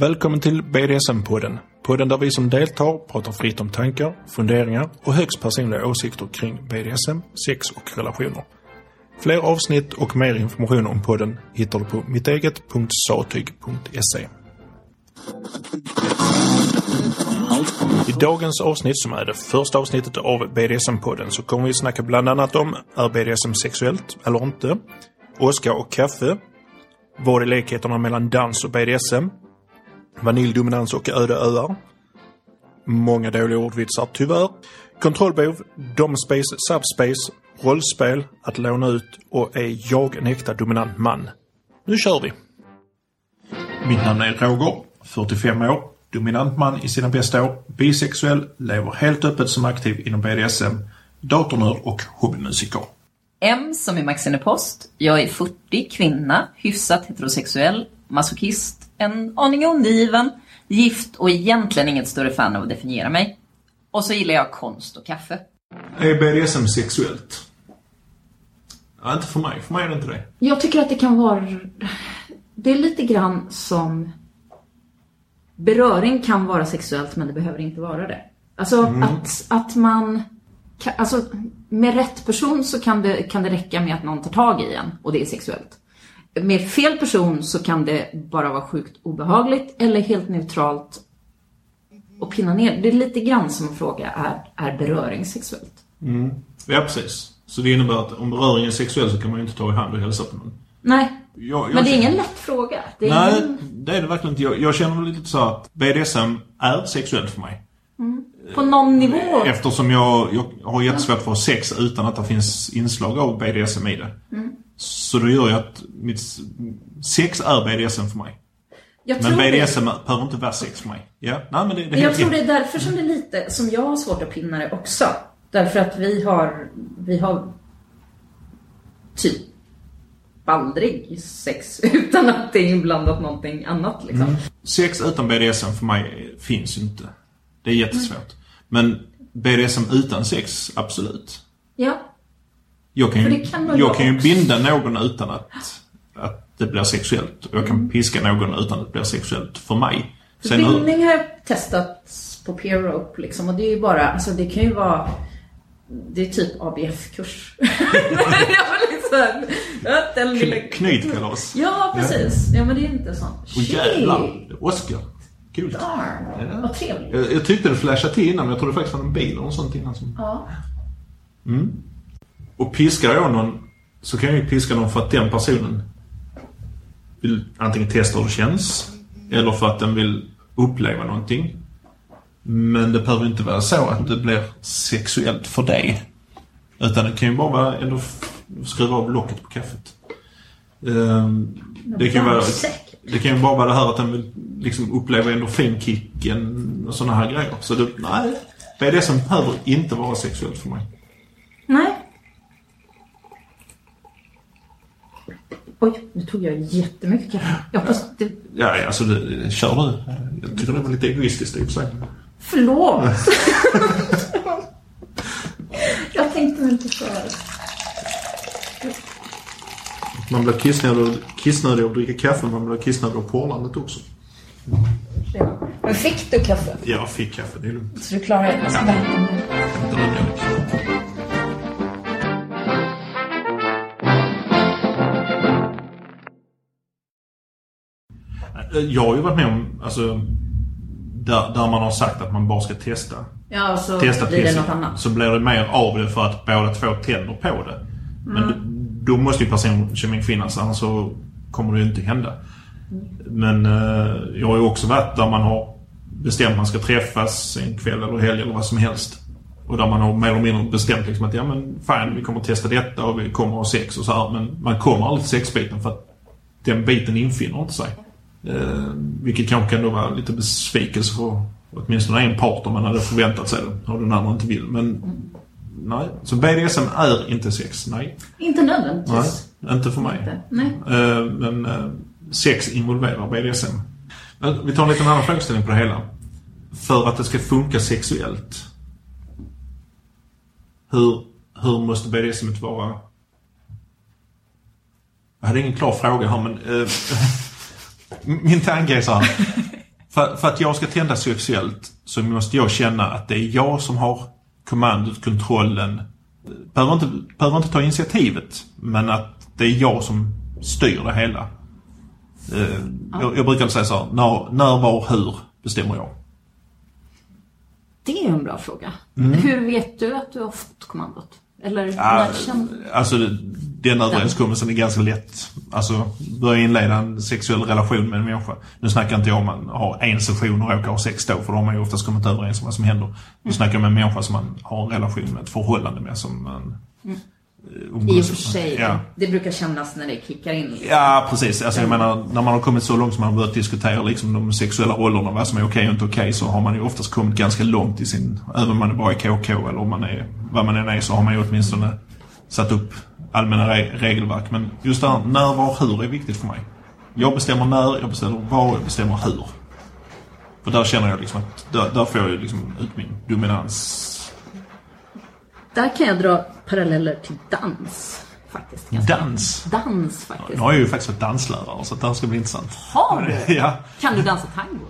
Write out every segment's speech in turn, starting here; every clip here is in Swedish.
Välkommen till BDSM-podden. Podden där vi som deltar pratar fritt om tankar, funderingar och högst personliga åsikter kring BDSM, sex och relationer. Fler avsnitt och mer information om podden hittar du på mitteget.satyg.se. I dagens avsnitt, som är det första avsnittet av BDSM-podden, så kommer vi snacka bland annat om är BDSM sexuellt eller inte? Åska och kaffe. Vad är likheterna mellan dans och BDSM? Vaniljdominans och öde öar. Många dåliga ordvitsar, tyvärr. Kontrollbehov, domspace, subspace, rollspel, att låna ut och är jag en äkta dominant man? Nu kör vi! Mitt namn är Roger, 45 år, dominant man i sina bästa år, bisexuell, lever helt öppet som aktiv inom BDSM, datornörd och hobbymusiker. M som i Maxine Post. Jag är 40, kvinna, hyfsat heterosexuell, masochist, en aning undergiven, gift och egentligen inget större fan av att definiera mig. Och så gillar jag konst och kaffe. Är BDSM sexuellt? Ja, inte för mig. För mig är det inte det. Jag tycker att det kan vara... Det är lite grann som... Beröring kan vara sexuellt men det behöver inte vara det. Alltså att, att man... Alltså med rätt person så kan det, kan det räcka med att någon tar tag i en och det är sexuellt. Med fel person så kan det bara vara sjukt obehagligt eller helt neutralt och pinna ner. Det är lite grann som att fråga, är, är beröring sexuellt? Ja, precis. Så det innebär att om beröringen är sexuell så kan man ju inte ta i hand och hälsa på någon. Nej, Jag, jag men det är ingen lätt fråga. Det Nej, ingen, det är det verkligen inte. Jag, jag känner lite så att BDSM är sexuellt för mig. på någon nivå. Eftersom jag, jag har jättesvårt för sex utan att det finns inslag av BDSM i det. Så det gör ju att mitt sex är BDSM för mig. Jag Men tror det. BDSM behöver inte vara sex för mig. Ja, nej men det, det jag tror det är därför som det är lite, som jag har svårt att pinna det också. Därför att vi har, vi har typ aldrig sex utan att det är inblandat någonting annat liksom. Sex utan BDSM för mig finns ju inte. Det är jättesvårt. Men BDSM utan sex, absolut. Ja, Jag kan ju, kan jag kan ju binda någon utan att, att det blir sexuellt. Och jag kan Mm. piska någon utan att det blir sexuellt för mig. för Sen hur, bindning har jag testat på peer rope liksom och det är ju bara, alltså det kan ju vara det är typ ABF-kurs. lilla... kn- knytkalas. Ja, precis. Ja, men det är inte sånt. Och jävlar, Oscar. Coolt. Darn, Ja. vad trevligt. Jag, jag tyckte det flashade till innan, men jag trodde faktiskt var en bil eller något sånt innan. Som... Ja. Och piskar jag någon så kan jag ju piska någon för att den personen vill antingen testa hur det känns eller för att den vill uppleva någonting. Men det behöver inte vara så att det blir sexuellt för dig. Utan det kan ju bara vara f- skruva av locket på kaffet. Ehm, det, kan ju vara, det kan ju bara vara det här att den vill liksom uppleva endorfinkicken och sådana här grejer. Så det, nej, det är det som behöver inte vara sexuellt för mig. Nej. Oj, nu tog jag jättemycket kaffe. Jag hoppas det... Ja, alltså det, kör du. Jag tycker det var lite egoistiskt i och för sig. Förlåt! jag tänkte mig inte för. Man blir kissnödig, kissnödig av att dricka kaffe, man blir kissnödig av porlandet också. Ja. Men fick du kaffe? Jag fick kaffe, det är lugnt. Så du klarar det? Jag Jag har ju varit med om, alltså, där, där man har sagt att man bara ska testa. Ja, och så Testa blir det något annat. Så blir det mer av det för att båda två tänder på det. Men Mm. då måste ju personkemin finnas, annars så kommer det ju inte hända. Men eh, jag har ju också varit där man har bestämt att man ska träffas en kväll eller helg eller vad som helst. Och där man har mer eller mindre bestämt liksom att ja men fan vi kommer att testa detta och vi kommer att ha sex och så här. Men man kommer aldrig till sexbiten för att den biten infinner inte sig. Eh, vilket kanske kan då vara lite besvikelse för åtminstone en part om man hade förväntat sig det och den andra inte vill. Men nej. Så BDSM är inte sex, nej. Inte nödvändigtvis. Nej, inte för mig. Inte. Nej. Eh, men eh, sex involverar BDSM. Men vi tar en liten annan frågeställning på det hela. För att det ska funka sexuellt. Hur, hur måste BDSM vara? Jag hade ingen klar fråga här men... eh, min tanke är så här. För, för att jag ska tända sexuellt så måste jag känna att det är jag som har kommandot, kontrollen. Behöver inte, behöver inte ta initiativet, men att det är jag som styr det hela. Eh, jag, jag brukar säga så här, när, när, var, hur bestämmer jag? Det är en bra fråga. Hur vet du att du har fått kommandot? Eller känner... alltså den överenskommelsen är ganska lätt. Alltså börja inleda en sexuell relation med en människa. Nu snackar inte jag om man har en session och råkar ha sex då, för då har man ju oftast kommit överens om vad som händer. Nu snackar jag med en människa som man har en relation med, ett förhållande med som man mm. I och för sig. Ja. Det brukar kännas när det kickar in. Liksom. Ja, precis. Alltså, jag menar, när man har kommit så långt som man har börjat diskutera liksom, de sexuella rollerna, vad som är okej och inte okej, så har man ju oftast kommit ganska långt i sin... Även om man är bara i KK eller om man är vad man än är, så har man ju åtminstone satt upp allmänna re regelverk. Men just det här när, var, hur är viktigt för mig. Jag bestämmer när, jag bestämmer var, jag bestämmer hur. För där känner jag liksom att, där, där får jag ju liksom ut min dominans. Där kan jag dra paralleller till dans. Faktiskt. ganska. Dans. Dans faktiskt. Nu har jag ju faktiskt varit danslärare, så det här ska bli intressant. Har du? Ja. Kan du dansa tango?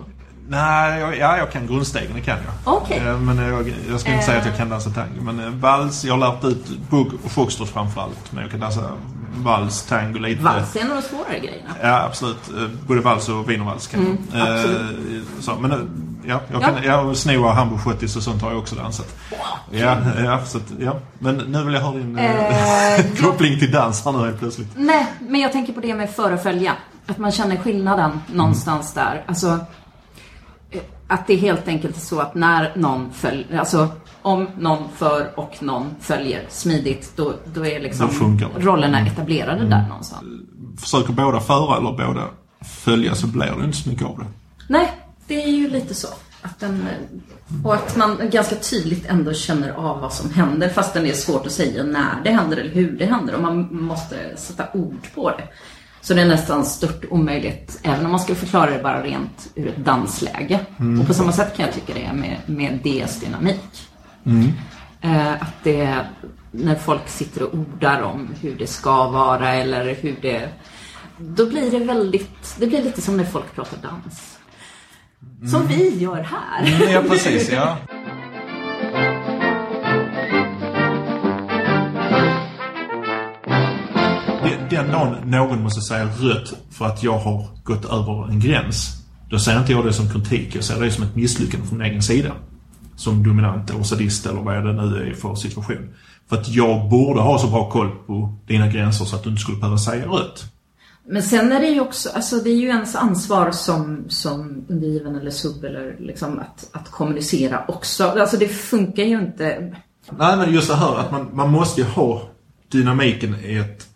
Nej, jag, ja, jag kan grundstegen, det kan jag. Okej. Eh, Men jag, jag ska inte säga att jag kan dansa tango. Men eh, vals, jag har lärt ut bugg och foxtrot framförallt. Men jag kan dansa vals, tango lite. Vals är en av de svårare grejerna. Ja, absolut. Eh, Både vals och wienervals kan jag. Mm, absolut. Eh, Så, men eh, ja, jag Ja. kan, ja, snoa, hamburg 70 och sånt har jag också dansat. Ja, ja, så att, ja. Men nu vill jag ha din eh, Eh, koppling till dans här nu helt plötsligt. Nej, men jag tänker på det med föra och följa. Att man känner skillnaden någonstans där. Alltså, eh, att det helt enkelt är så att när någon följer, alltså om någon för och någon följer smidigt, då, då är liksom Då rollerna etablerade där någonstans. Försöker båda föra eller båda följa så blir det inte så mycket av det. Nej, det är ju lite så. Att den, och att man ganska tydligt ändå känner av vad som händer fastän det är svårt att säga när det händer eller hur det händer och man måste sätta ord på det. Så det är nästan stört omöjligt, även om man skulle förklara det bara rent ur ett dansläge. Och på samma sätt kan jag tycka det är med, med DS dynamik. Eh, att det, när folk sitter och ordar om hur det ska vara eller hur det... Då blir det väldigt, det blir lite som när folk pratar dans. Som vi gör här. Ja, precis. Ja. Den dagen någon måste säga rött för att jag har gått över en gräns, då ser inte jag det som kritik. Jag ser det som ett misslyckande från min egen sida. Som dominant eller sadist eller vad det nu är för situation. För att jag borde ha så bra koll på dina gränser så att du inte skulle behöva säga rött. Men sen är det ju också, alltså det är ju ens ansvar som, som undergiven eller sub eller liksom att, att kommunicera också. Alltså det funkar ju inte. Nej, men just det här att man, man måste ju ha dynamiken i, ett,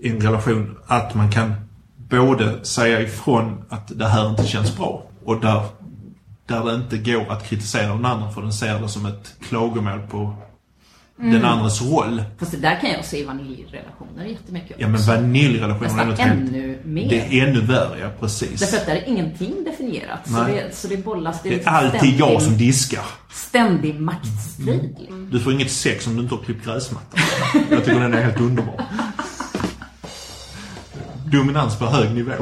i en relation. Att man kan både säga ifrån att det här inte känns bra och där, där det inte går att kritisera den andra för den ser det som ett klagomål på den andras roll. Fast det där kan jag se i vaniljrelationer jättemycket Ja, men också. vaniljrelationen är något ännu mer. Det är ännu värre, ja precis. Därför att där är ingenting definierat. Så det, så det bollas. Det är liksom alltid ständig- jag som diskar. Ständig maktstrid. liksom. Du får inget sex om du inte har klippt gräsmattan. Jag tycker den är helt underbar. Dominans på hög nivå.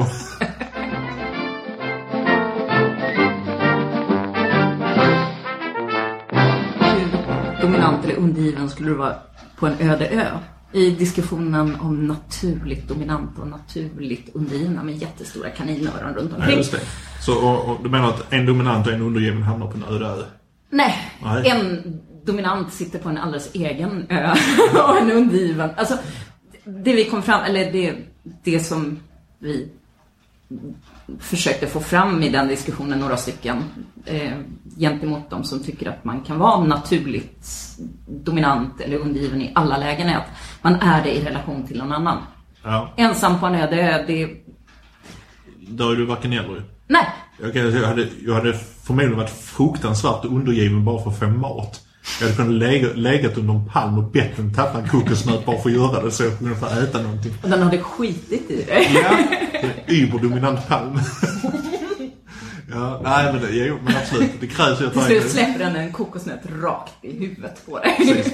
Undergiven skulle du vara på en öde ö? I diskussionen om naturligt dominanta och naturligt undergivna med jättestora kaninöron runt Ja, omkring. det. Så och, och, du menar att en dominant och en undergiven hamnar på en öde ö? Nej, Nej. en dominant sitter på en alldeles egen ö och en undergiven. Alltså, det vi kom fram, eller det, det som vi försökte få fram i den diskussionen, några stycken, eh, gentemot de som tycker att man kan vara naturligt dominant eller undergiven i alla lägen, är att man är det i relation till någon annan. Ja. Ensam på en öde ö, det... Där är du varken eller. Nej! Jag, jag, hade, jag hade förmodligen varit fruktansvärt undergiven bara för att få mat. Jag hade kunnat lägga, legat under en palm och bett den tappa en kokosnöt bara för att göra det så jag kunde få äta någonting. Och den hade skitit i det. Ja, en überdominant palm. ja, nej men, det, jo, men absolut. Det krävs ju att Till slut släpper den en kokosnöt rakt i huvudet på dig. Precis.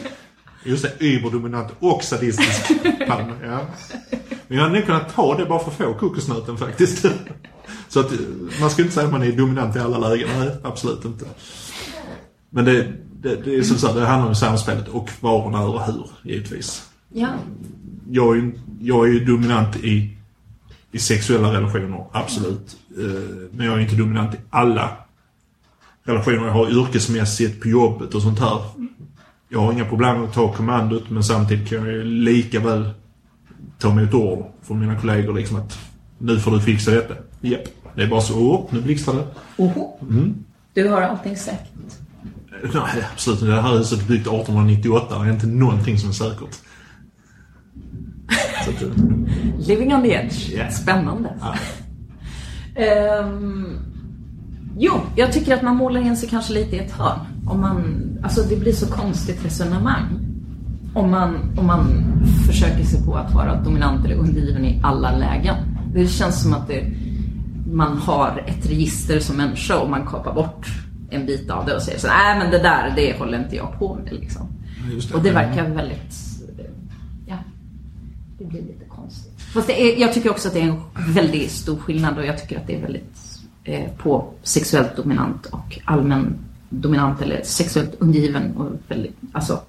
Just det, überdominant och sadistisk palm. Ja. Men jag hade nog kunnat ta det bara för att få kokosnöten faktiskt. Så att, man ska inte säga att man är dominant i alla lägen. Nej, absolut inte. Men det, det, det är som sagt, det handlar om samspelet och var och när och hur, givetvis. Ja. Jag är, ju- jag är dominant i, i sexuella relationer, absolut. Eh, Men jag är inte dominant i alla relationer jag har yrkesmässigt, på jobbet och sånt här. Jag har inga problem med att ta kommandot men samtidigt kan jag ju lika väl ta emot order från mina kollegor liksom att nu får du fixa detta. Japp. Det är bara så, åh, nu blixtrar det. Oho. Du har allting säkert. Nej, absolut inte. Det här huset är byggt 1898 och det är inte någonting som är säkert. Att, eh, Living on the edge. Ja. Spännande. Ja. Ehm, jo, jag tycker att man målar in sig kanske lite i ett hörn. Om man, alltså det blir så konstigt resonemang. Om man, om man försöker sig på att vara dominant eller undergiven i alla lägen. Det känns som att det, man har ett register som människa och man kapar bort en bit av det och säger så nej men det där, det håller inte jag på med liksom. Det. Och det verkar väldigt, ja, det blir lite konstigt. Fast är, jag tycker också att det är en väldigt stor skillnad och jag tycker att det är väldigt eh, på sexuellt dominant och allmän dominant eller sexuellt undergiven och väldigt, alltså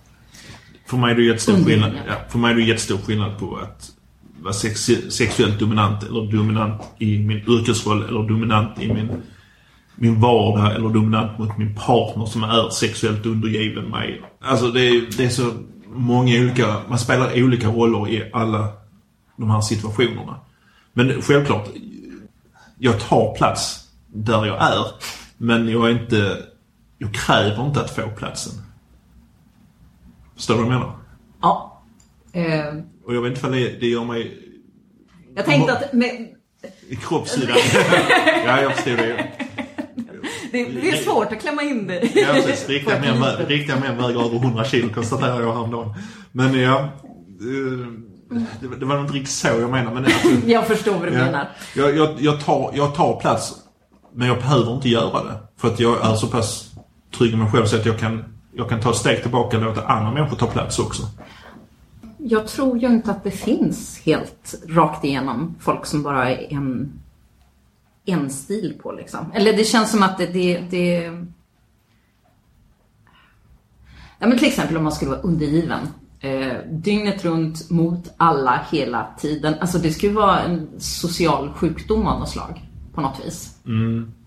För mig är det jättestor skillnad, ja. för mig är det jättestor skillnad på att vara sex, sexuellt dominant eller dominant i min yrkesroll eller dominant i min, min vardag eller dominant mot min partner som är sexuellt undergiven mig. Alltså det är, det är så många olika, man spelar olika roller i alla de här situationerna. Men självklart, jag tar plats där jag är. Men jag är inte, jag kräver inte att få platsen. Förstår du vad jag menar? ja. Eh, Och jag vet inte om det, det gör mig jag tänkte att med, kroppssidan. ja, jag förstår det. Det, det är svårt att klämma in det. Ja, precis. Riktiga män, riktiga väger över 100 kilo konstaterar jag häromdagen. Men ja, eh, det, det var nog inte riktigt så jag menar. Men alltså, Jag förstår vad du ja, menar. jag, jag, jag, tar, jag tar plats, men jag behöver inte göra det. För att jag är så pass trygg i mig själv så att jag kan, jag kan ta ett steg tillbaka och låta andra människor ta plats också. Jag tror ju inte att det finns helt rakt igenom folk som bara är en, en stil på liksom. Eller det känns som att det, det, det... Ja men till exempel om man skulle vara undergiven. Eh, dygnet runt mot alla hela tiden. Alltså det skulle vara en social sjukdom av något slag. På något vis.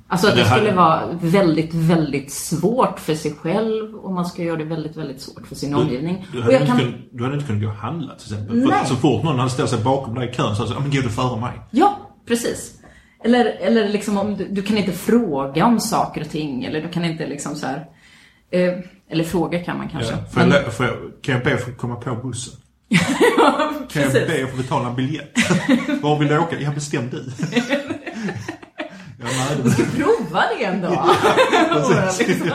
Alltså att Det det här- skulle vara väldigt, väldigt svårt för sig själv och man ska göra det väldigt, väldigt svårt för sin omgivning. Du hade, kan... kunnat, du hade inte kunnat gå och handla till exempel. För Nej. att så fort någon hade ställt sig bakom dig i kön så hade jag men gå du före mig. Ja, precis. Eller, eller liksom om du, du kan inte fråga om saker och ting. Eller du kan inte liksom så här... Eh, eller fråga kan man kanske. Ja. Jag, Men- får jag, kan jag be att få komma på bussen? Kan jag be att få betala en biljett? Var vill du åka? Ja, bestäm du. ja, nej, det, Prova det en dag. precis. liksom.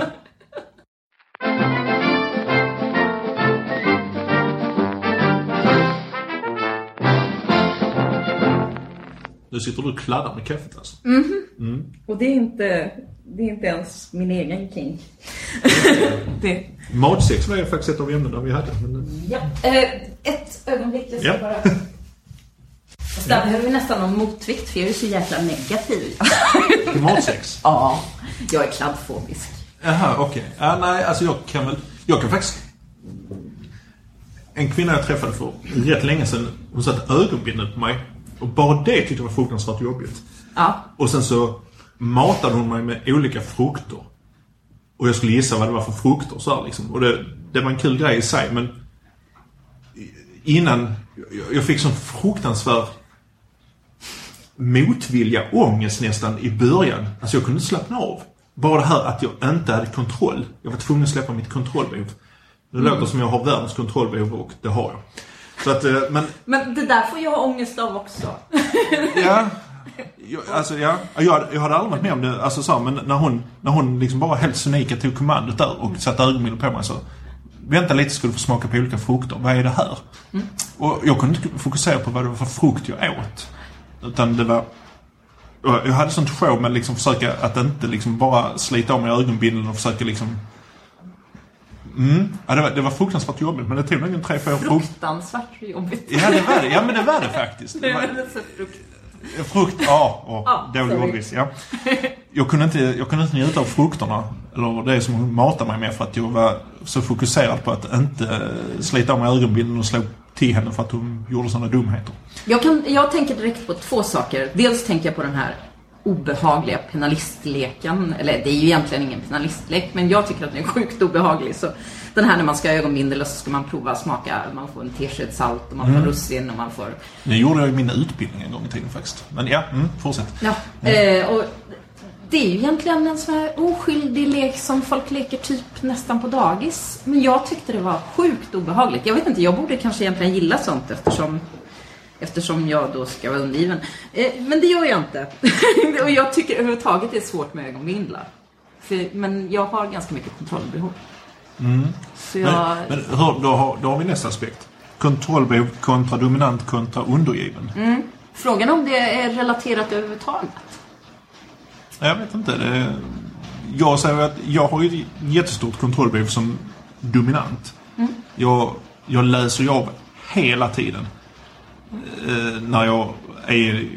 Nu sitter du och kladdar med kaffet alltså. Och det är inte, det är inte ens min egen king. det, Matsex var ju faktiskt ett av ämnena vi hade. Men, ja. eh, ett ögonblick, jag ska Ja. bara... Fast Där behöver vi nästan någon motvikt för jag är så jäkla negativ. matsex? ja, jag är kladdfobisk. Jaha, okej. Ja, nej, alltså jag kan väl... Jag kan faktiskt... En kvinna jag träffade för rätt länge sedan, hon satte ögonbindel på mig. Och bara det tyckte jag var fruktansvärt jobbigt. Ja, Och sen så matade hon mig med olika frukter. Och jag skulle gissa vad det var för frukter så här, liksom. Och det, det var en kul grej i sig men innan jag, fick sån fruktansvärd motvilja, ångest nästan i början. Alltså jag kunde inte slappna av. Bara det här att jag inte hade kontroll. Jag var tvungen att släppa mitt kontrollbehov. Det låter som jag har världens kontrollbehov och det har jag. Så att, eh, men men det där får jag ångest av också. Ja. Jag, alltså, ja. Jag, jag hade aldrig varit med om det, alltså så, men när hon, när hon liksom bara helt sonika tog kommandot där och satte ögonbindel på mig så Vänta lite du få smaka på olika frukter. Vad är det här? Och jag kunde inte fokusera på vad det var för frukt jag åt. Utan det var... Jag hade sånt show med att liksom försöka att inte liksom bara slita av mig ögonbindeln och försöka liksom... Mm. Ja, det, var, det var fruktansvärt jobbigt men det tog nog en tre, fyra. Fruktansvärt jobbigt. Ja, det var det. Ja, men det var det faktiskt. Det var, så frukt. Frukt, ja. Och Ja, dålig ordvits, ja. Jag kunde, inte, jag kunde inte njuta av frukterna, eller det som hon matade mig med för att jag var så fokuserad på att inte slita av mig ögonbindel och slå till henne för att hon gjorde sådana dumheter. Jag, kan, jag tänker direkt på två saker. Dels tänker jag på den här obehagliga penalistleken. Eller det är ju egentligen ingen penalistlek, men jag tycker att den är sjukt obehaglig. Så den här när man ska ha ögonbindel och så ska man prova smaka. Man får en tesked salt och man Mm. får russin och man får... Det gjorde jag i min utbildning en gång i tiden faktiskt. Men ja, mm, fortsätt. Ja, eh, och det är ju egentligen en sån här oskyldig lek som folk leker typ nästan på dagis. Men jag tyckte det var sjukt obehagligt. Jag vet inte, jag borde kanske egentligen gilla sånt eftersom Eftersom jag då ska vara undergiven. Eh, men det gör jag inte. och jag tycker överhuvudtaget det är svårt med ögonbindlar. För, men jag har ganska mycket kontrollbehov. Så jag... Men, men hör, då, har, då har vi nästa aspekt. Kontrollbehov kontra dominant kontra undergiven. Mm. Frågan om det är relaterat överhuvudtaget. Jag vet inte. Det, jag säger att jag har ett jättestort kontrollbehov som dominant. Jag, jag läser ju av hela tiden. Eh, när jag är,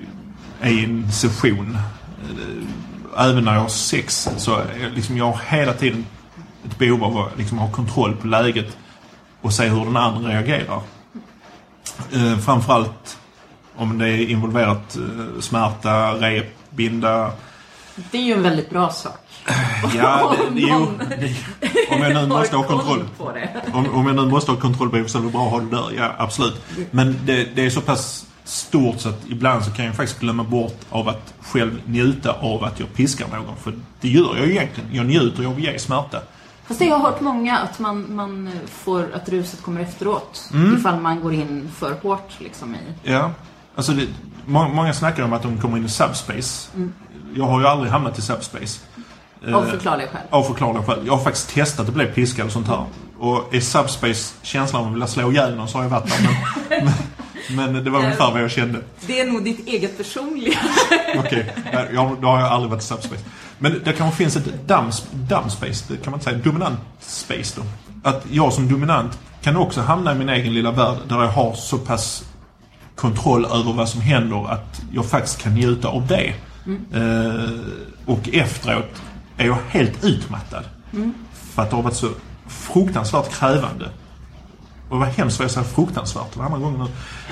är i en session. Eh, även när jag har sex. Så är liksom, jag har hela tiden ett behov av att liksom, ha kontroll på läget och se hur den andra reagerar. Eh, framförallt om det är involverat eh, smärta, rep, binda, Det är ju en väldigt bra sak. Ja, det, jo, om jag nu måste ha Har kontroll. på. Om, om jag nu måste ha kontrollbehov så är det bra att ha det där. Ja, absolut. Men det, det är så pass stort så att ibland så kan jag faktiskt glömma bort av att själv njuta av att jag piskar någon. För det gör jag egentligen. Jag njuter av att ge smärta. Fast det har jag hört många att man, man får att ruset kommer efteråt. Mm. Ifall man går in för hårt liksom i. Ja. Alltså det, må, många snackar om att de kommer in i subspace. Jag har ju aldrig hamnat i subspace. Av Eh, förklarliga skäl. Av förklarliga skäl. Jag har faktiskt testat att bli piskad och sånt här. Och i subspace känslan av att vilja slå ihjäl någon så har jag varit där. Men, men, men det var ungefär vad jag kände. Det är nog ditt eget personliga. Okej, okay. då har jag aldrig varit i subspace. Men det kanske finns ett dump, dump space, det kan man inte säga, dominant space då. Att jag som dominant kan också hamna i min egen lilla värld där jag har så pass kontroll över vad som händer att jag faktiskt kan njuta av det. Eh, och efteråt är jag helt utmattad. För att det har varit så fruktansvärt krävande. Och vad hemskt vad jag säger fruktansvärt den andra gången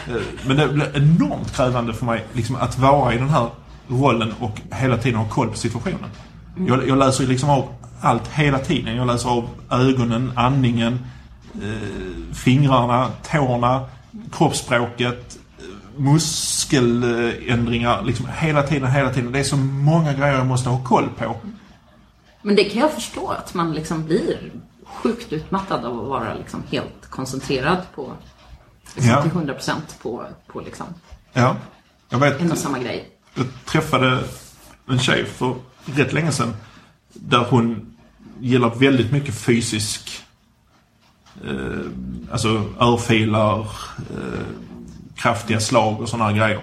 nu. Eh, Men det blir enormt krävande för mig liksom, att vara i den här rollen och hela tiden ha koll på situationen. Jag, jag läser liksom av allt hela tiden. Jag läser av ögonen, andningen, eh, fingrarna, tårna, kroppsspråket, eh, muskeländringar. Liksom hela tiden, hela tiden. Det är så många grejer jag måste ha koll på. Men det kan jag förstå att man liksom blir sjukt utmattad av att vara liksom helt koncentrerad på liksom Ja. till 100% på, på liksom Ja, jag vet. en och samma grej. Jag träffade en tjej för rätt länge sedan. Där hon gillar väldigt mycket fysisk... Eh, alltså örfilar, eh, kraftiga slag och sådana grejer.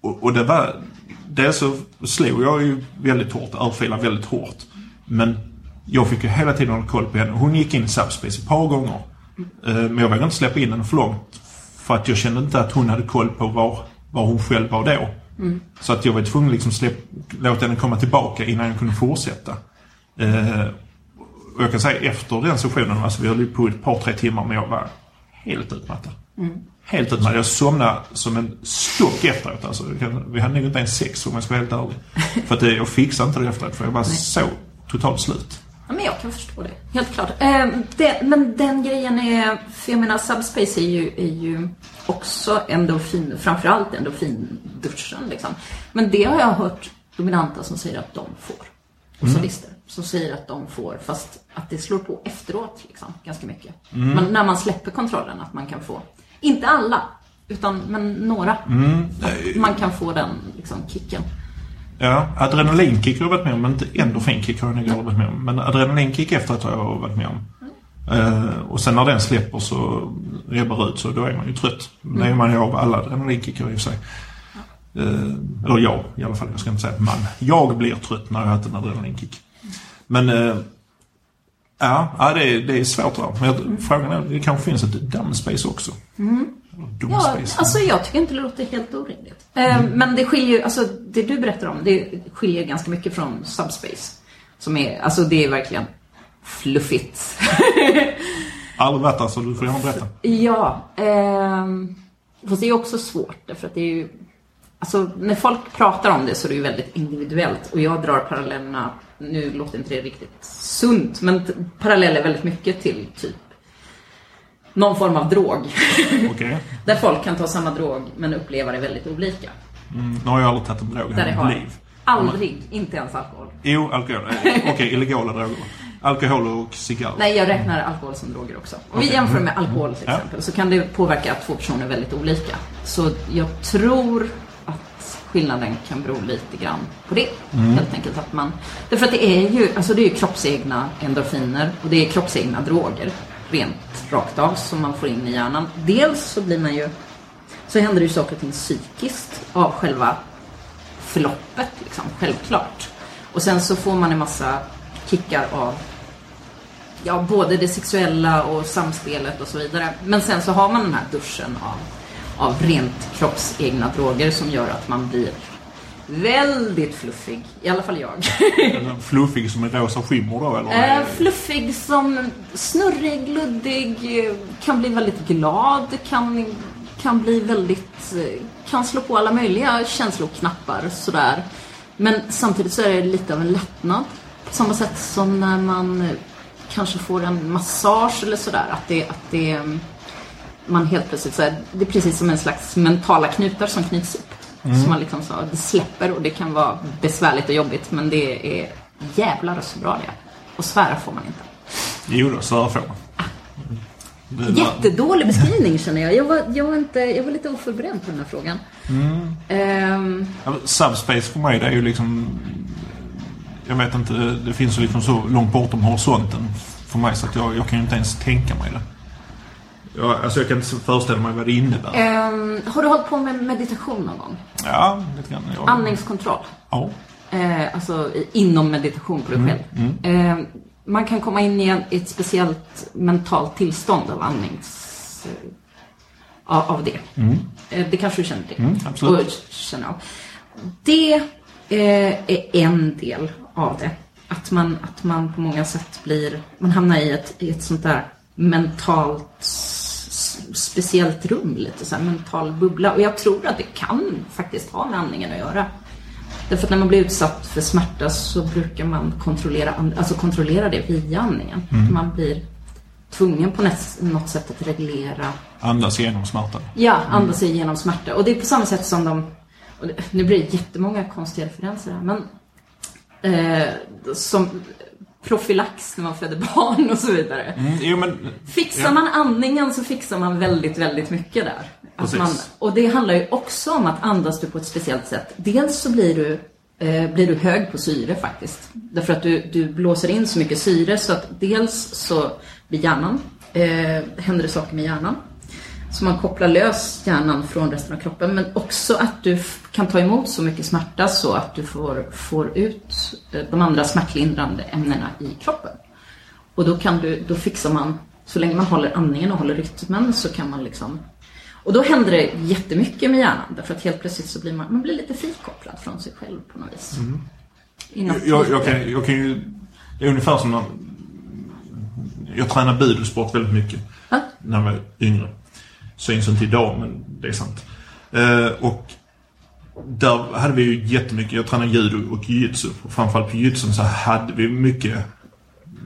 Och, och det var... Dels så slog jag ju väldigt hårt, örfilar väldigt hårt. Men jag fick ju hela tiden hålla koll på henne. Hon gick in i subspace ett par gånger. Eh, men jag vågade inte släppa in henne för långt. För att jag kände inte att hon hade koll på var, var hon själv var då. Så att jag var tvungen att liksom släpp, låta henne komma tillbaka innan jag kunde fortsätta. Eh, och jag kan säga efter den sessionen, alltså vi höll på ett par, tre timmar, men jag var helt utmattad. Helt utmattad. Jag somnade som en stock efteråt. Alltså, vi hade nog inte ens sex om jag ska vara helt ärlig. för att jag fixade inte det efteråt, för jag var så totalt slut. Ja, men jag kan förstå det. Helt klart. Eh, det, men den grejen är, för jag menar subspace är ju, är ju också endorfin, framförallt endorfinduschen liksom. Men det har jag hört dominanta som säger att de får. Och solister som säger att de får, fast att det slår på efteråt liksom, ganska mycket. Men när man släpper kontrollen, att man kan få, inte alla, utan men några. Att man kan få den liksom, kicken. Ja, adrenalinkick har jag varit med om, men inte endorfinkick har jag nog aldrig varit med om. Men adrenalinkick efteråt har jag varit med om. Eh, och sen när den släpper så rebbar ut så då är man ju trött. Det är man ju av alla adrenalinkickar i och för sig. Eh, eller jag i alla fall, jag ska inte säga man. Jag blir trött när jag har haft en adrenalinkick. Men eh, Ja, det, är, det är svårt där. Men jag, frågan är, det kanske finns ett dumbspace också. Ja, alltså jag tycker inte det låter helt orimligt. Eh, Men det skiljer alltså det du berättar om, det skiljer ganska mycket från Subspace. Som är, alltså det är verkligen fluffigt. Varit där så du får gärna berätta. ja, ehm, fast det är också svårt därför att det är ju, alltså när folk pratar om det så är det ju väldigt individuellt och jag drar parallellerna, nu låter inte det riktigt sunt, men paralleller väldigt mycket till typ någon form av drog. Okej. Där folk kan ta samma drog men uppleva det väldigt olika. Mm, nu har jag aldrig tagit en drog i mitt liv. aldrig, inte ens alkohol. Jo, alkohol. Eh, Okej, illegala droger. Alkohol och cigarr. Nej, jag räknar alkohol som droger också. Om vi Okej. jämför med alkohol till Ja. exempel så kan det påverka två personer väldigt olika. Så jag tror att skillnaden kan bero lite grann på det. Helt enkelt att man... Därför att det är ju, alltså det är ju kroppsegna endorfiner och det är kroppsegna droger. Rent rakt av som man får in i hjärnan. Dels så blir man ju... Så händer det ju saker och ting psykiskt av själva förloppet, liksom, självklart. Och sen så får man en massa kickar av ja, både det sexuella och samspelet och så vidare. Men sen så har man den här duschen av, av rent kroppsegna droger som gör att man blir väldigt fluffig. I alla fall jag. Fluffig som en rosa skimmer då eller? Eh, fluffig som snurrig, luddig, kan bli väldigt glad, kan, kan bli väldigt... eh, kan slå på alla möjliga känsloknappar sådär. Men samtidigt så är det lite av en lättnad. På samma sätt som när man eh, kanske får en massage eller sådär. Att det, att det mm, man helt plötsligt så här, det är precis som en slags mentala knutar som knyts upp. Som man liksom så, det släpper och det kan vara besvärligt och jobbigt men det är jävlar så bra det. Och svära får man inte. Jo då, svära får man. Var- Jättedålig beskrivning känner jag. Jag var, jag var, inte, jag var lite oförberedd på den här frågan. Ja, men Subspace för mig det är ju liksom... Jag vet inte, det finns ju liksom så långt bortom horisonten för mig så att jag, jag kan ju inte ens tänka mig det. Jag, alltså jag kan inte föreställa mig vad det innebär. ehm, har du hållit på med meditation någon gång? Ja, lite grann. Jag, Andningskontroll. Ja. Eh, alltså inom meditation på dig själv. Eh, man kan komma in i en, i ett speciellt mentalt tillstånd av andnings... Eh, av, det. Eh, det kanske du känner till? absolut. Och känner av. Det eh, är en del av det. Att man, att man på många sätt blir... Man hamnar i ett, i ett sånt där mentalt speciellt rum, lite så här mental bubbla. Och jag tror att det kan faktiskt ha med andningen att göra. Därför att när man blir utsatt för smärta så brukar man kontrollera, alltså kontrollera det via andningen. Man blir tvungen på något sätt att reglera, Andas igenom smärtan. ja, andas sig genom smärta. Och det är på samma sätt som de, nu blir det jättemånga konstiga referenser här, men eh, som profylax när man föder barn och så vidare. Mm, jo men... Fixar ja. man andningen så fixar man väldigt, väldigt mycket där. Man, och det handlar ju också om att andas du på ett speciellt sätt. Dels så blir du, eh, blir du hög på syre faktiskt. Därför att du, du blåser in så mycket syre så att dels så blir hjärnan, eh, händer det saker med hjärnan. Så man kopplar lös hjärnan från resten av kroppen. Men också att du kan ta emot så mycket smärta så att du får, får ut eh, de andra smärtlindrande ämnena i kroppen. Och då, kan du, då fixar man, så länge man håller andningen och håller rytmen så kan man liksom och då händer det jättemycket med hjärnan därför att helt plötsligt så blir man, man blir lite frikopplad från sig själv på något vis. Inom Jag, jag, kan, jag kan ju... Det är ungefär som när... Jag tränar budosport väldigt mycket. Va? När jag var yngre. Syns inte idag, men det är sant. Eh, och där hade vi ju jättemycket, jag tränade judo och jujutsu. Och framförallt på jujutsun så hade vi mycket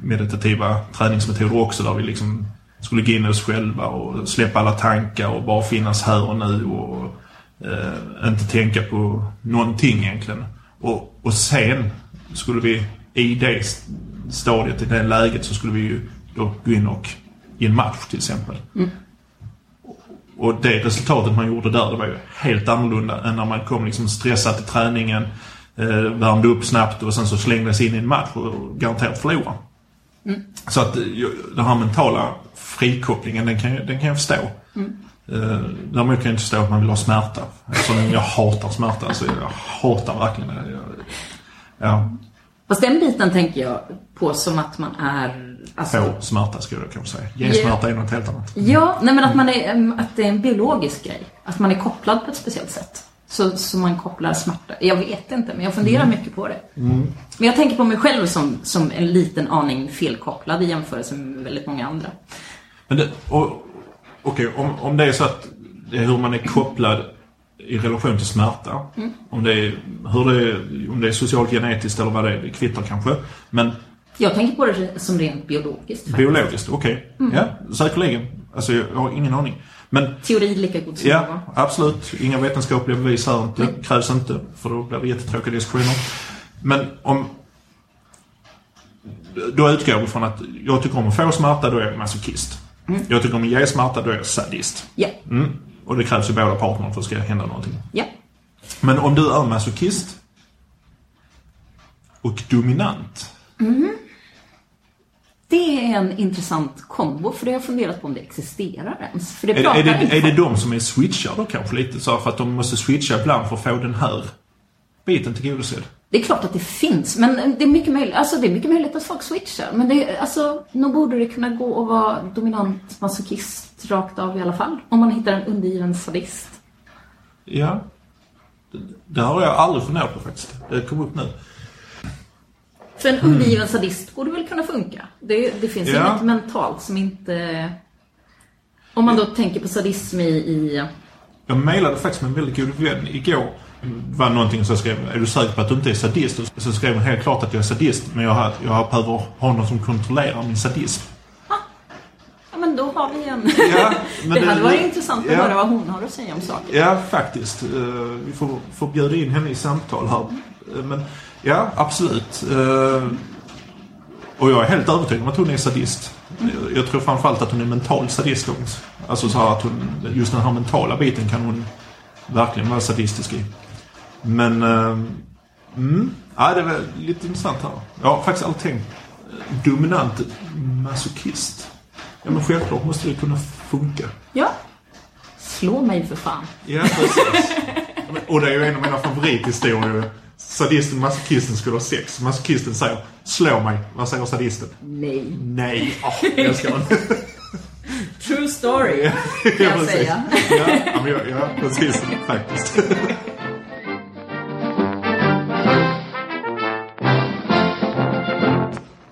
meditativa träningsmetoder också där vi liksom skulle gå in i oss själva och släppa alla tankar och bara finnas här och nu och eh, inte tänka på någonting egentligen. Och, och sen skulle vi i det stadiet, i det läget så skulle vi ju då gå in och i en match till exempel. Mm. Och det resultatet man gjorde där, det var ju helt annorlunda än när man kom liksom stressad till träningen, eh, värmde upp snabbt och sen så slängdes in i en match och garanterat förlora. Så att eh, den här mentala frikopplingen, den kan, jag- den kan jag förstå. Eh, däremot kan jag inte förstå att man vill ha smärta. Eftersom jag hatar smärta. Alltså, jag hatar verkligen det. Jag, ja. Fast den biten tänker jag på som att man är... Alltså, Få smärta skulle jag kanske säga. Ge Ja. smärta är något helt annat. Ja, nej men att, man är, em, att det är en biologisk grej. Att man är kopplad på ett speciellt sätt. Så, så man kopplar smärta. Jag vet inte, men jag funderar mycket på det. Men jag tänker på mig själv som, som en liten aning felkopplad i jämförelse med väldigt många andra. Men det, och, okej, om, om det är så att det är hur man är kopplad i relation till smärta. Om, det är, hur det är, om det är socialt genetiskt eller vad det är, det kvittar kanske. Men Jag tänker på det som rent biologiskt. faktiskt. biologiskt, okej. Ja, säkerligen. Alltså jag, jag har ingen aning. Men Teori lika god som ja, någon. absolut. Inga vetenskapliga bevis här inte. Krävs inte. För då blir det jättetråkiga diskussioner. Men om... Då utgår vi från att jag tycker om att få smärta, då är jag masochist. Jag tycker om att ge smärta, då är jag sadist. Ja, Mm. Och det krävs ju båda parterna för att det ska hända någonting. ja. Men om du är masochist och dominant. Det är en intressant kombo, för det har jag funderat på om det existerar ens. För det Är, är, det, är det de som är switchar då kanske lite så för att de måste switcha ibland för att få den här biten tillgodosedd? Det är klart att det finns, men det är mycket möjligt, alltså det är mycket möjligt att folk switchar. Men det, är- alltså, nog borde det kunna gå att vara dominant masochist rakt av i alla fall. Om man hittar en undergiven sadist. Ja. Det, det har jag aldrig funderat på faktiskt. Det kom upp nu. För en undergiven sadist borde väl kunna funka? Det, det finns Ja. inget mentalt som inte... Om man då tänker på sadism i... i Jag mejlade faktiskt med en väldigt god vän igår. Det var någonting som jag skrev, är du säker på att du inte är sadist? Och så skrev hon helt klart att jag är sadist, men jag, har, jag behöver ha någon som kontrollerar min sadism. ja, men då har vi en... Ja, men det det- hade varit intressant att ja. höra vad hon har att säga om saken. Ja, faktiskt. Eh, Vi får, får bjuda in henne i samtal här. Eh, Men ja, absolut. Eh, Och jag är helt övertygad om att hon är sadist. Jag- Jag tror framförallt att hon är mental sadist också. Alltså så att hon, just den här mentala biten kan hon verkligen vara sadistisk i. Men, eh, mm, ja, det var lite intressant här. Jag har faktiskt aldrig tänkt eh, dominant masochist. Ja, men självklart måste det kunna funka. Ja. Slå mig för fan. Ja, precis. Och det är ju en av mina favorithistorier. Sadisten och masochisten skulle ha sex. Masochisten säger slå mig. Vad säger sadisten? Nej. Nej. Åh, jag älskar den. True story, kan Ja, jag säga. Ja, ja, men jag- ja, precis. Faktiskt.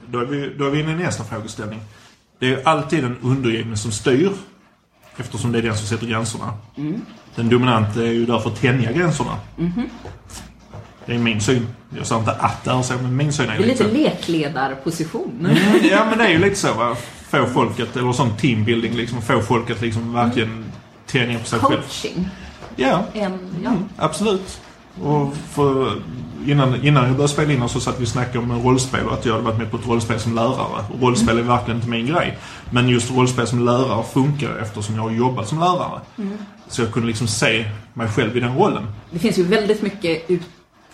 Då är, vi, då är vi inne i nästa frågeställning. Det är alltid den undergivne som styr. Eftersom det är den som sätter gränserna. Den dominante är ju där för att tänja gränserna. Det är min syn. Jag sa inte att det är så, men min syn är Det är lite så. lekledarposition. Mm, ja, men det är ju lite så. Va? Få folket, eller sån teambuilding, liksom. Få folket liksom verkligen tänja på sig själv. Coaching. Ja, En, ja. mm, absolut. Och för, innan, innan jag började spela in så satt vi och snackade om rollspel och att jag hade varit med på ett rollspel som lärare. Och rollspel är verkligen inte min grej. Men just rollspel som lärare funkar eftersom jag har jobbat som lärare. Så jag kunde liksom se mig själv i den rollen. Det finns ju väldigt mycket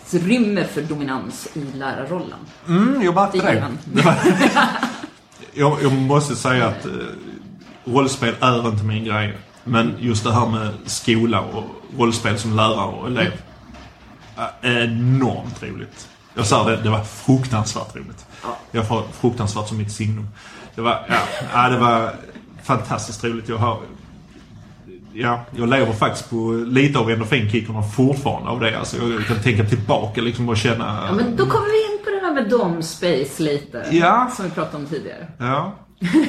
utrymme för dominans i lärarrollen. Mm, jag märkte Det var, jag, jag måste säga att eh, rollspel är inte min grej. Men just det här med skola och rollspel som lärare och elev. Är enormt roligt. Jag sa det, det var fruktansvärt roligt. Jag får fruktansvärt som mitt signum. Det var, ja, ja, det var fantastiskt roligt. Jag har, ja, jag lever faktiskt på lite av endorfinkickarna fortfarande av det. Alltså, jag kan tänka tillbaka liksom och känna... Ja, men då kommer vi in på det här med dom space lite. Ja. Som vi pratade om tidigare. Ja.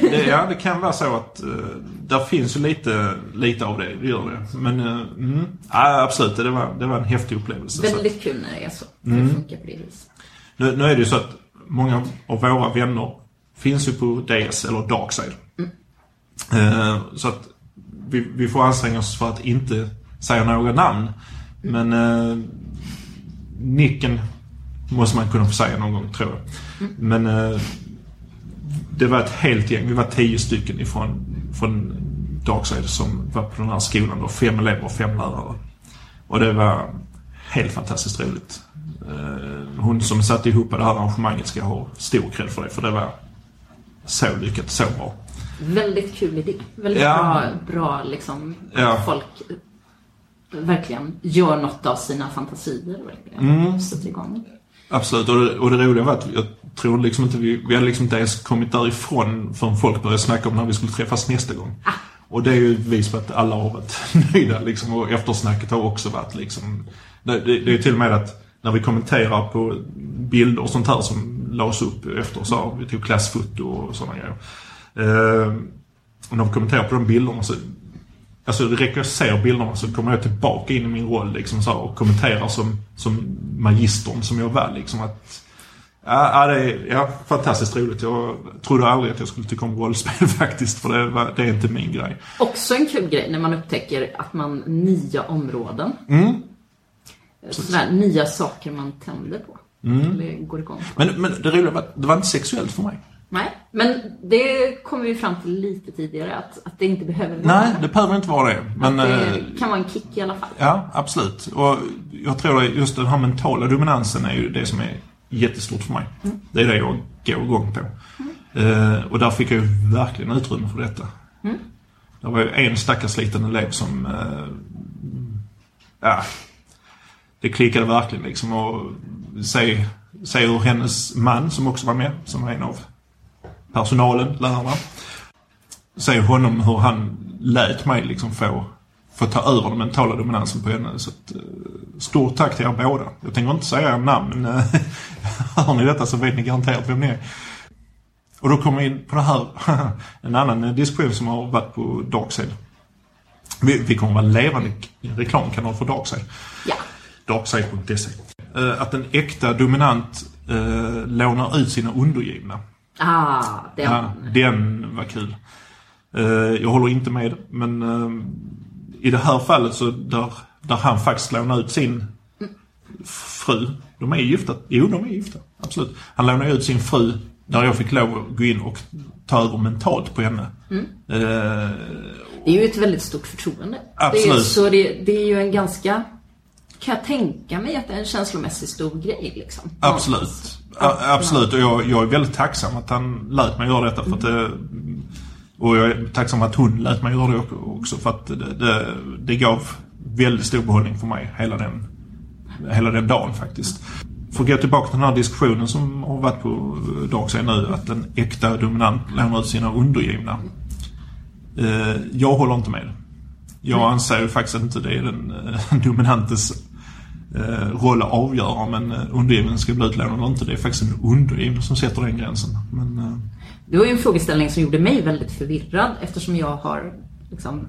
Det, ja, det kan vara så att uh, där finns ju lite, lite av det, det gör det. Men uh, mm, ja, absolut, det var, det var en häftig upplevelse. Så. Väldigt kul när det är så. Det funkar på det viset. Nu, nu är det ju så att många av våra vänner finns ju på DS eller Darkside. Eh, så att vi, vi får anstränga oss för att inte säga några namn. Men eh, nicken måste man kunna få säga någon gång, tror jag. Men eh, det var ett helt gäng. Vi var tio stycken ifrån från Darkside som var på den här skolan. Då. Fem elever och fem lärare. Och det var helt fantastiskt roligt. Eh, Hon som satte ihop det här arrangemanget ska ha stor cred för det. För det var så lyckat, så bra. Väldigt kul idé. Väldigt Ja. bra, bra liksom. Ja. Folk verkligen gör något av sina fantasier. Verkligen. Mm. Sätter igång. Absolut, och det, och det roliga var att jag tror liksom inte vi, vi hade liksom inte ens kommit därifrån förrän folk började snacka om när vi skulle träffas nästa gång. Ah. Och det är ju ett bevis på att alla har varit nöjda liksom, och eftersnacket har också varit liksom... Det, det, det är till och med att när vi kommenterar på bilder och sånt här som lades upp efter så vi tog klassfoto och sådana grejer. Eh, vi kommenterar på de bilderna så Alltså det räcker att jag ser bilderna så kommer jag tillbaka in i min roll liksom så här, och kommenterar som, som magistern som jag var liksom att Ja, ja, det är ja, fantastiskt roligt. Jag trodde aldrig att jag skulle tycka om rollspel faktiskt, för det, var, det är inte min grej. Också en kul grej när man upptäcker att man nya områden. Mm. Sådär nya saker man tänder på. Mm. Eller går igång på. Men, men det roliga var att det var inte sexuellt för mig. Nej, men det kommer vi fram till lite tidigare att, att det inte behöver vara Nej, det behöver inte vara det. Men, att eh, det kan vara en kick i alla fall. Ja, absolut. Och jag tror att just den här mentala dominansen är ju det som är jättestort för mig. Det är det jag går igång på. Eh, och där fick jag ju verkligen utrymme för detta. Det var ju en stackars liten elev som... Eh, ja, det klickade verkligen liksom. Och se, se hur hennes man, som också var med, som var en av personalen, lärarna. Se honom hur han lät mig liksom få, få ta över den mentala dominansen på henne. Så att, eh, stort tack till er båda. Jag tänker inte säga er namn, men eh, hör ni detta så vet ni garanterat vem ni är. Och då kommer vi in på det här, en annan eh, diskussion som har varit på Darkside. Vi, vi kommer vara levande reklamkanal för Darkside. Ja. Darkside.se. Att en äkta dominant eh, lånar ut sina undergivna. Ah, den. Ja, den var kul. Eh, jag håller inte med, men eh, i det här fallet så där, där han faktiskt lånar ut sin fru. De är gifta. Jo, de är gifta. Absolut. Han lånar ut sin fru där jag fick lov att gå in och ta över mentalt på henne. Mm. Eh, Det är ju ett väldigt stort förtroende. Absolut. Det är, så det, det är ju en ganska, kan jag tänka mig att det är en känslomässigt stor grej liksom. Absolut. Absolut. Och jag, jag är väldigt tacksam att han lät mig göra detta. För att det, och jag är tacksam att hon lät mig göra det också. För att det, det, det gav väldigt stor behållning för mig hela den, hela den dagen faktiskt. För att gå tillbaka till den här diskussionen som har varit på Darkside nu. Att en äkta dominant lånar ut sina undergivna. Eh, jag håller inte med. Jag anser ju faktiskt inte det är den eh, dominantes Eh, roll att avgöra om en eh, undergiven ska bli utlånad eller inte. Det är faktiskt en undergiven som sätter den gränsen. Men, eh, Det var ju en frågeställning som gjorde mig väldigt förvirrad eftersom jag har liksom,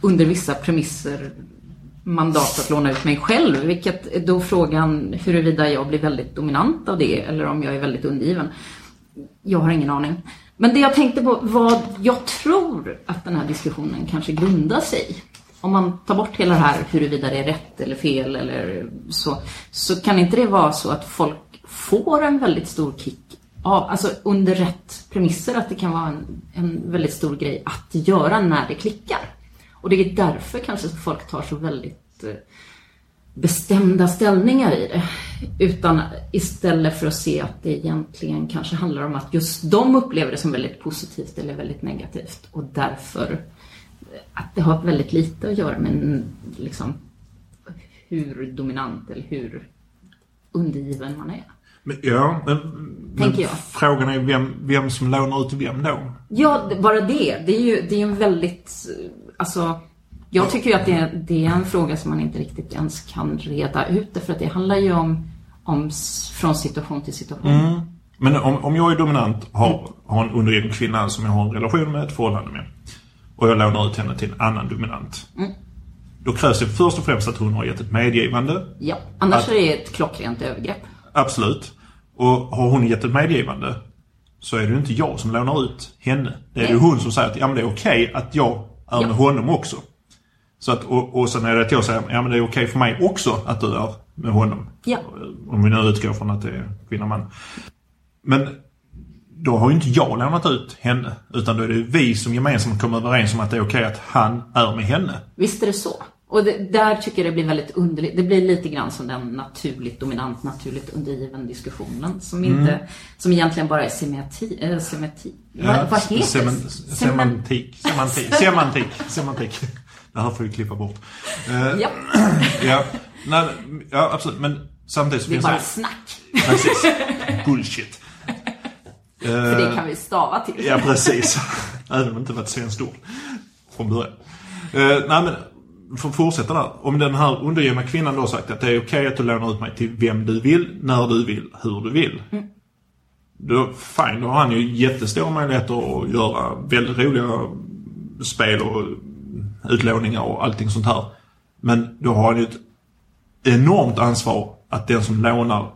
under vissa premisser mandat att låna ut mig själv. Vilket är då frågan huruvida jag blir väldigt dominant av det eller om jag är väldigt undergiven. Jag har ingen aning. Men det jag tänkte på vad jag tror att den här diskussionen kanske grundar sig. Om man tar bort hela det här huruvida det är rätt eller fel eller så. Så kan inte det vara så att folk får en väldigt stor kick av, alltså under rätt premisser att det kan vara en, en väldigt stor grej att göra när det klickar. Och det är därför kanske folk tar så väldigt eh, bestämda ställningar i det. Utan istället för att se att det egentligen kanske handlar om att just de upplever det som väldigt positivt eller väldigt negativt. Och därför att det har väldigt lite att göra med liksom, hur dominant eller hur undergiven man är. men, ja, men, Tänker jag. frågan är vem, vem som lånar ut till vem då? Ja, bara det. Det är ju det är en väldigt, alltså, jag tycker ju att det är, det är en fråga som man inte riktigt ens kan reda ut. För att det handlar ju om, om från situation till situation. Mm. Men om, om jag är dominant, har, har en undergiven kvinna som jag har en relation med, ett förhållande med. Och jag lånar ut henne till en annan dominant. Då krävs det först och främst att hon har gett ett medgivande. Ja, annars Att- är det ett klockrent övergrepp. Absolut. Och har hon gett ett medgivande så är det ju inte jag som lånar ut henne. Det är Nej. ju hon som säger att ja, men det är okej att jag är Ja. med honom också. Så att, och, och sen är det att jag säger ja men det är okej för mig också att du är med honom. Ja. Om vi nu utgår från att det är kvinna man. Men då har ju inte jag lånat ut henne. Utan då är det vi som gemensamt kommer överens om att det är okej att han är med henne. Visst är det så. Och det, där tycker jag det blir väldigt underligt. Det blir lite grann som den naturligt dominant, naturligt undergiven diskussionen. Som, inte, som egentligen bara är semiotik. Äh, semiotik. vad, vad heter semen, det? Semantik. Semantik. Semantik. Semantik. Det här får vi klippa bort. Eh, Ja. ja, nej, ja, absolut. Men Samtidigt så Det är finns bara det... snack. Precis. Bullshit. För det kan vi stava till. Ja, precis. Även om det inte var ett svenskt ord från början. Eh, nej, men för att fortsätta där. Om den här undergivna kvinnan då sagt att det är okej att du lånar ut mig till vem du vill, när du vill, hur du vill. Då, fine, då har han ju jättestora möjligheter att göra väldigt roliga spel och utlåningar och allting sånt här. Men då har han ju ett enormt ansvar att den som lånar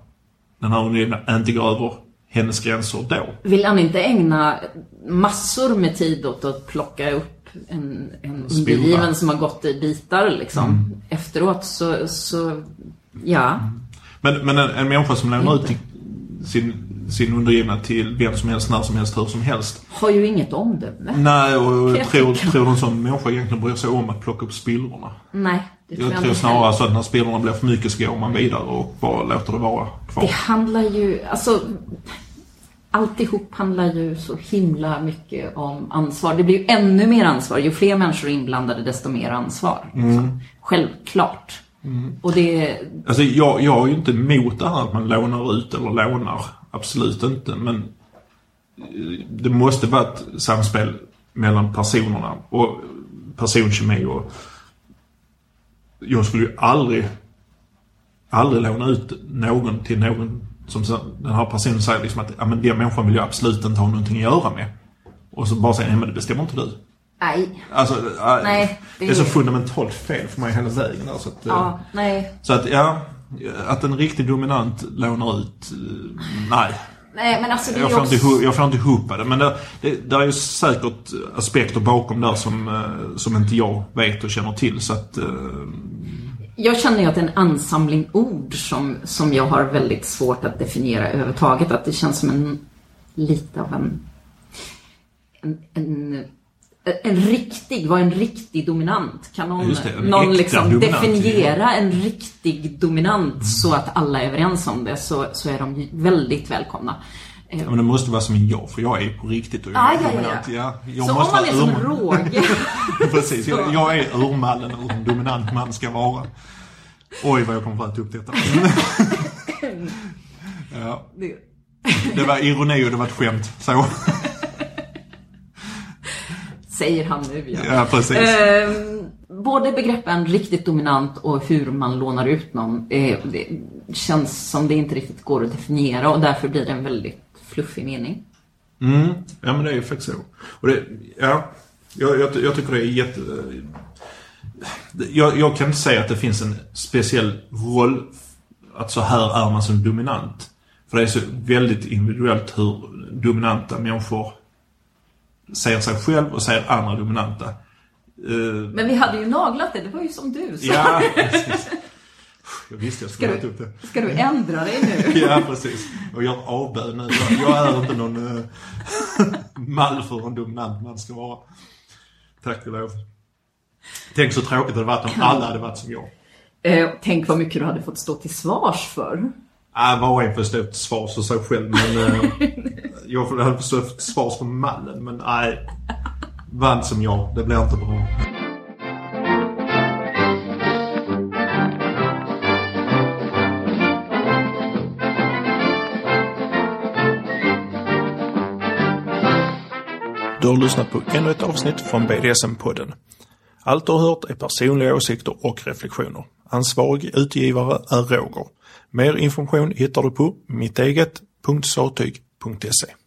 den här undergivna inte går över hennes gränser då. Vill han inte ägna massor med tid åt att plocka upp en, en undergiven som har gått i bitar liksom. Efteråt så, så ja. Men, men en, en människa som lånar ut sin, sin undergivna till vem som helst, när som helst, hur som helst. Har ju inget omdöme. Nej, och jag tror, tror någon sån människa egentligen bryr sig om att plocka upp spillrorna. Nej, Jag tror snarare så att när spillrorna blir för mycket så går man vidare och bara låter det vara kvar. Det handlar ju, alltså Alltihop handlar ju så himla mycket om ansvar. Det blir ju ännu mer ansvar. Ju fler människor inblandade, desto mer ansvar. liksom. Självklart. Och det, Alltså jag, jag är ju inte emot det här att man lånar ut eller lånar. Absolut inte. Men eh, det måste vara ett samspel mellan personerna och personkemi och jag skulle ju aldrig aldrig låna ut någon till någon som den här personen säger liksom att ja, men den människan vill jag absolut inte ha någonting att göra med. Och så bara säger nej men det bestämmer inte du. nej. Alltså, äh, Nej, det... är så fundamentalt fel för mig hela vägen. Där, så att, Ja, nej. så att ja, att en riktig dominant lånar ut, eh, nej. Nej, men alltså det är Jag får, också... inte, jag får inte ihop det. Men det, det, det är ju säkert aspekter bakom där som, eh, som inte jag vet och känner till. Så att, eh, Jag känner ju att det är en ansamling ord som, som jag har väldigt svårt att definiera överhuvudtaget. Att det känns som en, lite av en, en, en, en riktig, vad en riktig dominant? Kan någon, det, någon liksom dominant, definiera en riktig dominant så att alla är överens om det så, så är de väldigt välkomna. Ja, men det måste vara som en jag, för jag är på riktigt och jag Ah, är ja, ja, dominant. ja. Ja, jag så om måste man är som. Roger Precis, jag, jag är urmallen hur en dominant man ska vara. Oj, vad jag kommer att upp detta. ja, det var ironi och det var ett skämt. Så. Säger han nu ja. Ja, precis. Ehm, både begreppen riktigt dominant och hur man lånar ut någon eh, det känns som det inte riktigt går att definiera och därför blir det en väldigt fluffig mening. Mm, ja men det är ju faktiskt så. Och det, ja, jag, jag, jag tycker det är jätte... Jag, jag kan inte säga att det finns en speciell roll, att så här är man som dominant. För det är så väldigt individuellt hur dominanta människor ser sig själv och ser andra dominanta. Eh, Men vi hade ju naglat det, det var ju som du sa. ja, precis. Jag visste jag skulle Ska du, upp det. ska du ändra dig nu? Ja, precis. Och jag avbön nu. Jag, jag är inte någon uh, mall för en dominant man ska vara. Tack och lov. Tänk så tråkigt det hade varit om alla hade varit som jag. Eh, tänk vad mycket du hade fått stå till svars för. Äh, var och en får stå till svars för sig själv, men uh, jag får- stå till svars för mallen, men nej. Vann som jag, det blir inte bra. Du har lyssnat på ännu ett avsnitt från BDSM-podden. Allt du har hört är personliga åsikter och reflektioner. Ansvarig utgivare är Roger. Mer information hittar du på mitteget.sartyg.se